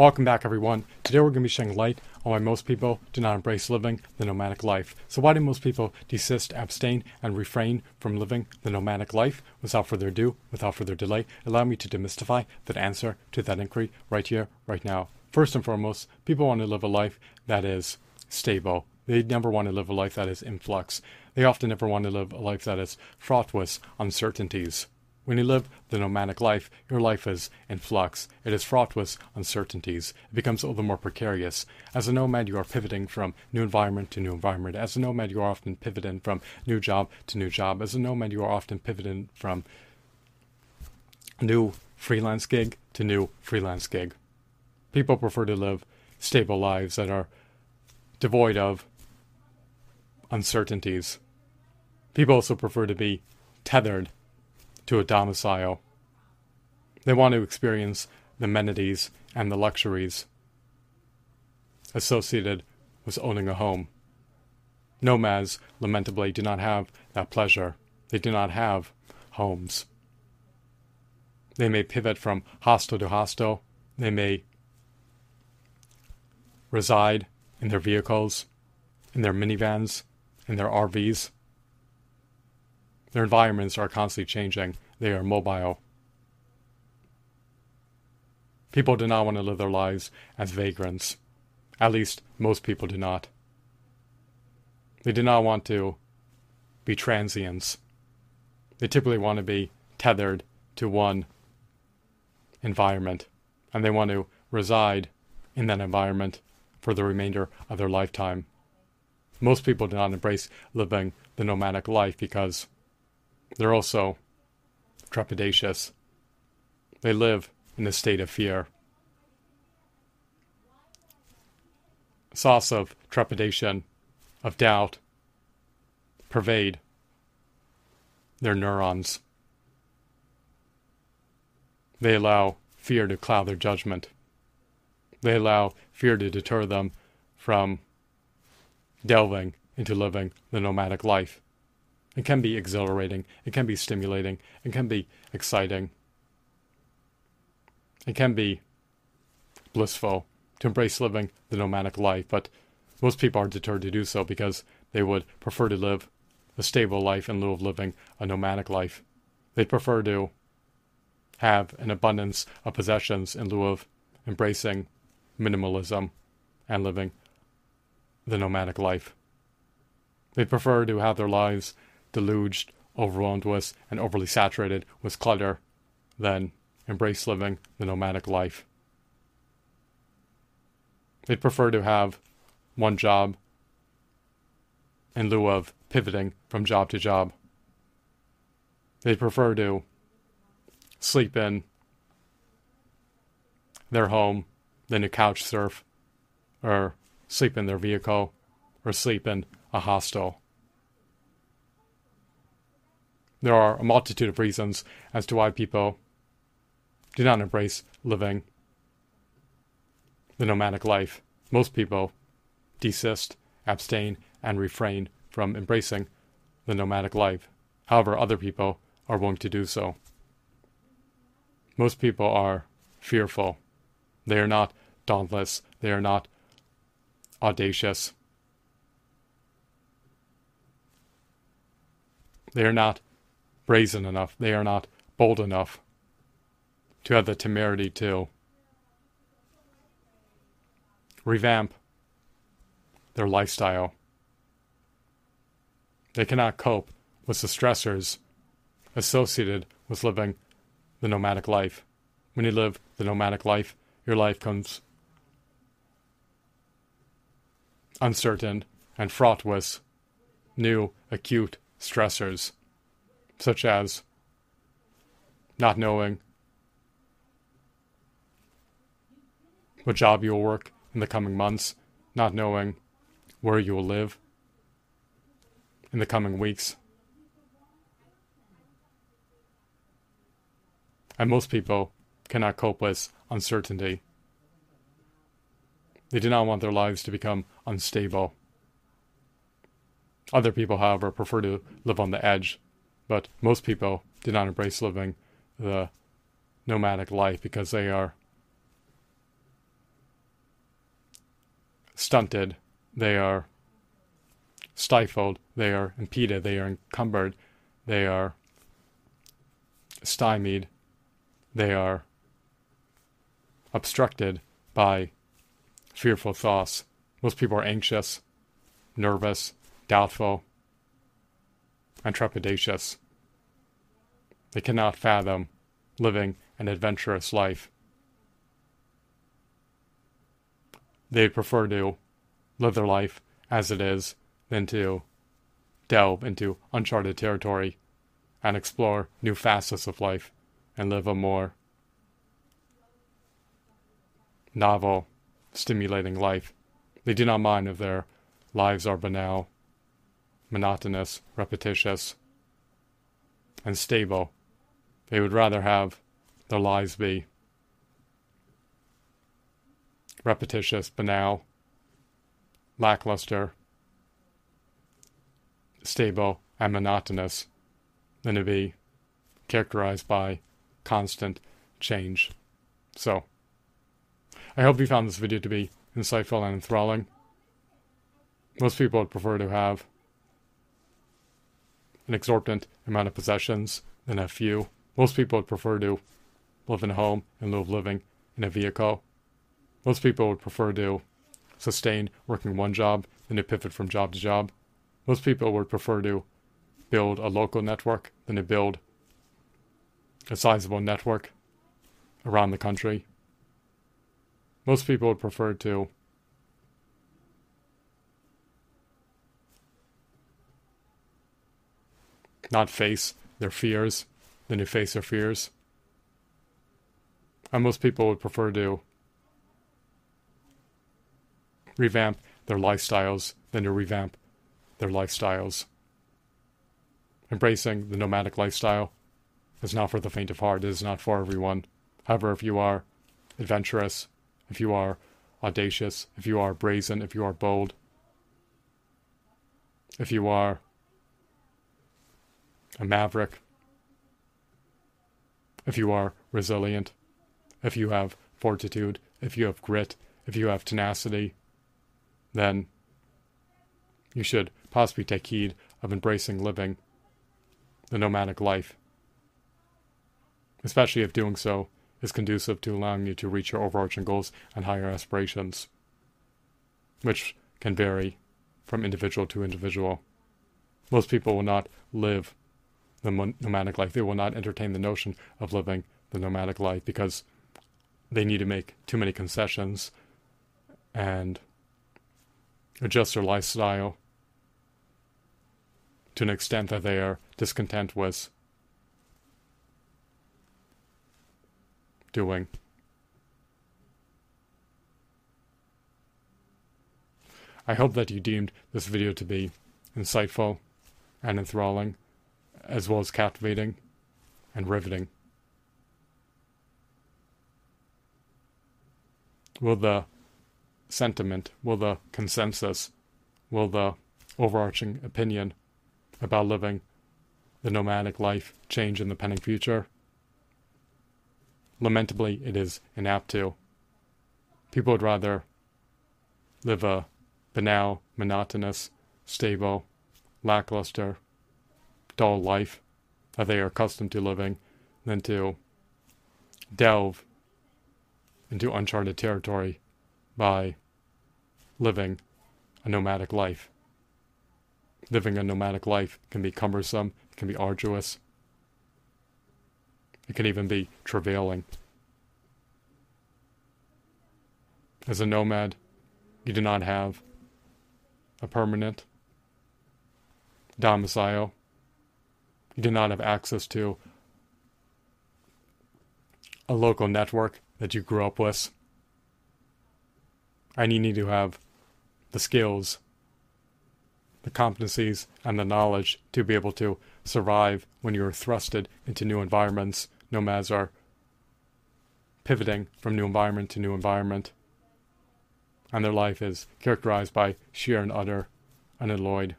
Welcome back, everyone. Today we're going to be shedding light on why most people do not embrace living the nomadic life. So, why do most people desist, abstain, and refrain from living the nomadic life? Without further ado, without further delay, allow me to demystify that answer to that inquiry right here, right now. First and foremost, people want to live a life that is stable. They never want to live a life that is in flux. They often never want to live a life that is fraught with uncertainties. When you live the nomadic life, your life is in flux. It is fraught with uncertainties. It becomes all the more precarious. As a nomad, you are pivoting from new environment to new environment. As a nomad, you are often pivoting from new job to new job. As a nomad, you are often pivoting from new freelance gig to new freelance gig. People prefer to live stable lives that are devoid of uncertainties. People also prefer to be tethered to a domicile. They want to experience the amenities and the luxuries associated with owning a home. Nomads, lamentably, do not have that pleasure. They do not have homes. They may pivot from hostel to hostel. They may reside in their vehicles, in their minivans, in their RVs. Their environments are constantly changing. They are mobile. People do not want to live their lives as vagrants. At least, most people do not. They do not want to be transients. They typically want to be tethered to one environment, and they want to reside in that environment for the remainder of their lifetime. Most people do not embrace living the nomadic life because they're also trepidatious. They live in a state of fear. Sauce of trepidation, of doubt, pervade their neurons. They allow fear to cloud their judgment. They allow fear to deter them from delving into living the nomadic life. It can be exhilarating. It can be stimulating. It can be exciting. It can be blissful to embrace living the nomadic life, but most people are deterred to do so because they would prefer to live a stable life in lieu of living a nomadic life. They prefer to have an abundance of possessions in lieu of embracing minimalism and living the nomadic life. They prefer to have their lives deluged, overwhelmed with, and overly saturated with clutter then embrace living the nomadic life. They'd prefer to have one job in lieu of pivoting from job to job. They'd prefer to sleep in their home than to couch surf or sleep in their vehicle or sleep in a hostel. There are a multitude of reasons as to why people do not embrace living the nomadic life. Most people desist, abstain, and refrain from embracing the nomadic life. However, other people are willing to do so. Most people are fearful. They are not dauntless. They are not audacious. They are not brazen enough, they are not bold enough to have the temerity to revamp their lifestyle. They cannot cope with the stressors associated with living the nomadic life. When you live the nomadic life, your life comes uncertain and fraught with new acute stressors such as not knowing what job you will work in the coming months, not knowing where you will live in the coming weeks. And most people cannot cope with uncertainty. They do not want their lives to become unstable. Other people, however, prefer to live on the edge but most people do not embrace living the nomadic life because they are stunted, they are stifled, they are impeded, they are encumbered, they are stymied, they are obstructed by fearful thoughts. Most people are anxious, nervous, doubtful, and trepidatious. They cannot fathom living an adventurous life. They prefer to live their life as it is than to delve into uncharted territory and explore new facets of life and live a more novel, stimulating life. They do not mind if their lives are banal, monotonous, repetitious, and stable. They would rather have their lives be repetitious, banal, lackluster, stable, and monotonous than to be characterized by constant change. So, I hope you found this video to be insightful and enthralling. Most people would prefer to have an exorbitant amount of possessions than a few. Most people would prefer to live in a home in lieu of living in a vehicle. Most people would prefer to sustain working one job than to pivot from job to job. Most people would prefer to build a local network than to build a sizable network around the country. Most people would prefer to not face their fears than to face their fears. And most people would prefer to revamp their lifestyles than to revamp their lifestyles. Embracing the nomadic lifestyle is not for the faint of heart, it is not for everyone. However, if you are adventurous, if you are audacious, if you are brazen, if you are bold, if you are a maverick, if you are resilient, if you have fortitude, if you have grit, if you have tenacity, then you should possibly take heed of embracing living the nomadic life, especially if doing so is conducive to allowing you to reach your overarching goals and higher aspirations, which can vary from individual to individual. Most people will not live the nomadic life. They will not entertain the notion of living the nomadic life because they need to make too many concessions and adjust their lifestyle to an extent that they are discontent with doing. I hope that you deemed this video to be insightful and enthralling, as well as captivating and riveting. Will the sentiment, will the consensus, will the overarching opinion about living the nomadic life change in the pending future? lamentably, it is inapt to. People would rather live a banal, monotonous, stable, lackluster, dull life that they are accustomed to living than to delve into uncharted territory by living a nomadic life. Living a nomadic life can be cumbersome, it can be arduous, it can even be travailing. As a nomad, you do not have a permanent domicile. You do not have access to a local network that you grew up with. And you need to have the skills, the competencies, and the knowledge to be able to survive when you're thrusted into new environments nomads are pivoting from new environment to new environment, and their life is characterized by sheer and utter, unalloyed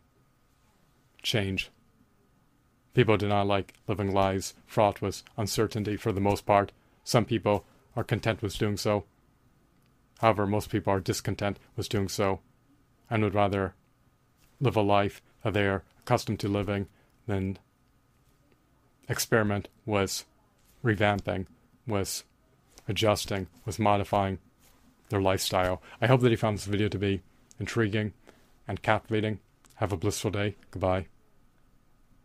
change. People do not like living lives fraught with uncertainty for the most part. Some people are content with doing so. However, most people are discontent with doing so and would rather live a life that they are accustomed to living than experiment with revamping, with adjusting, with modifying their lifestyle. I hope that you found this video to be intriguing and captivating. Have a blissful day. Goodbye.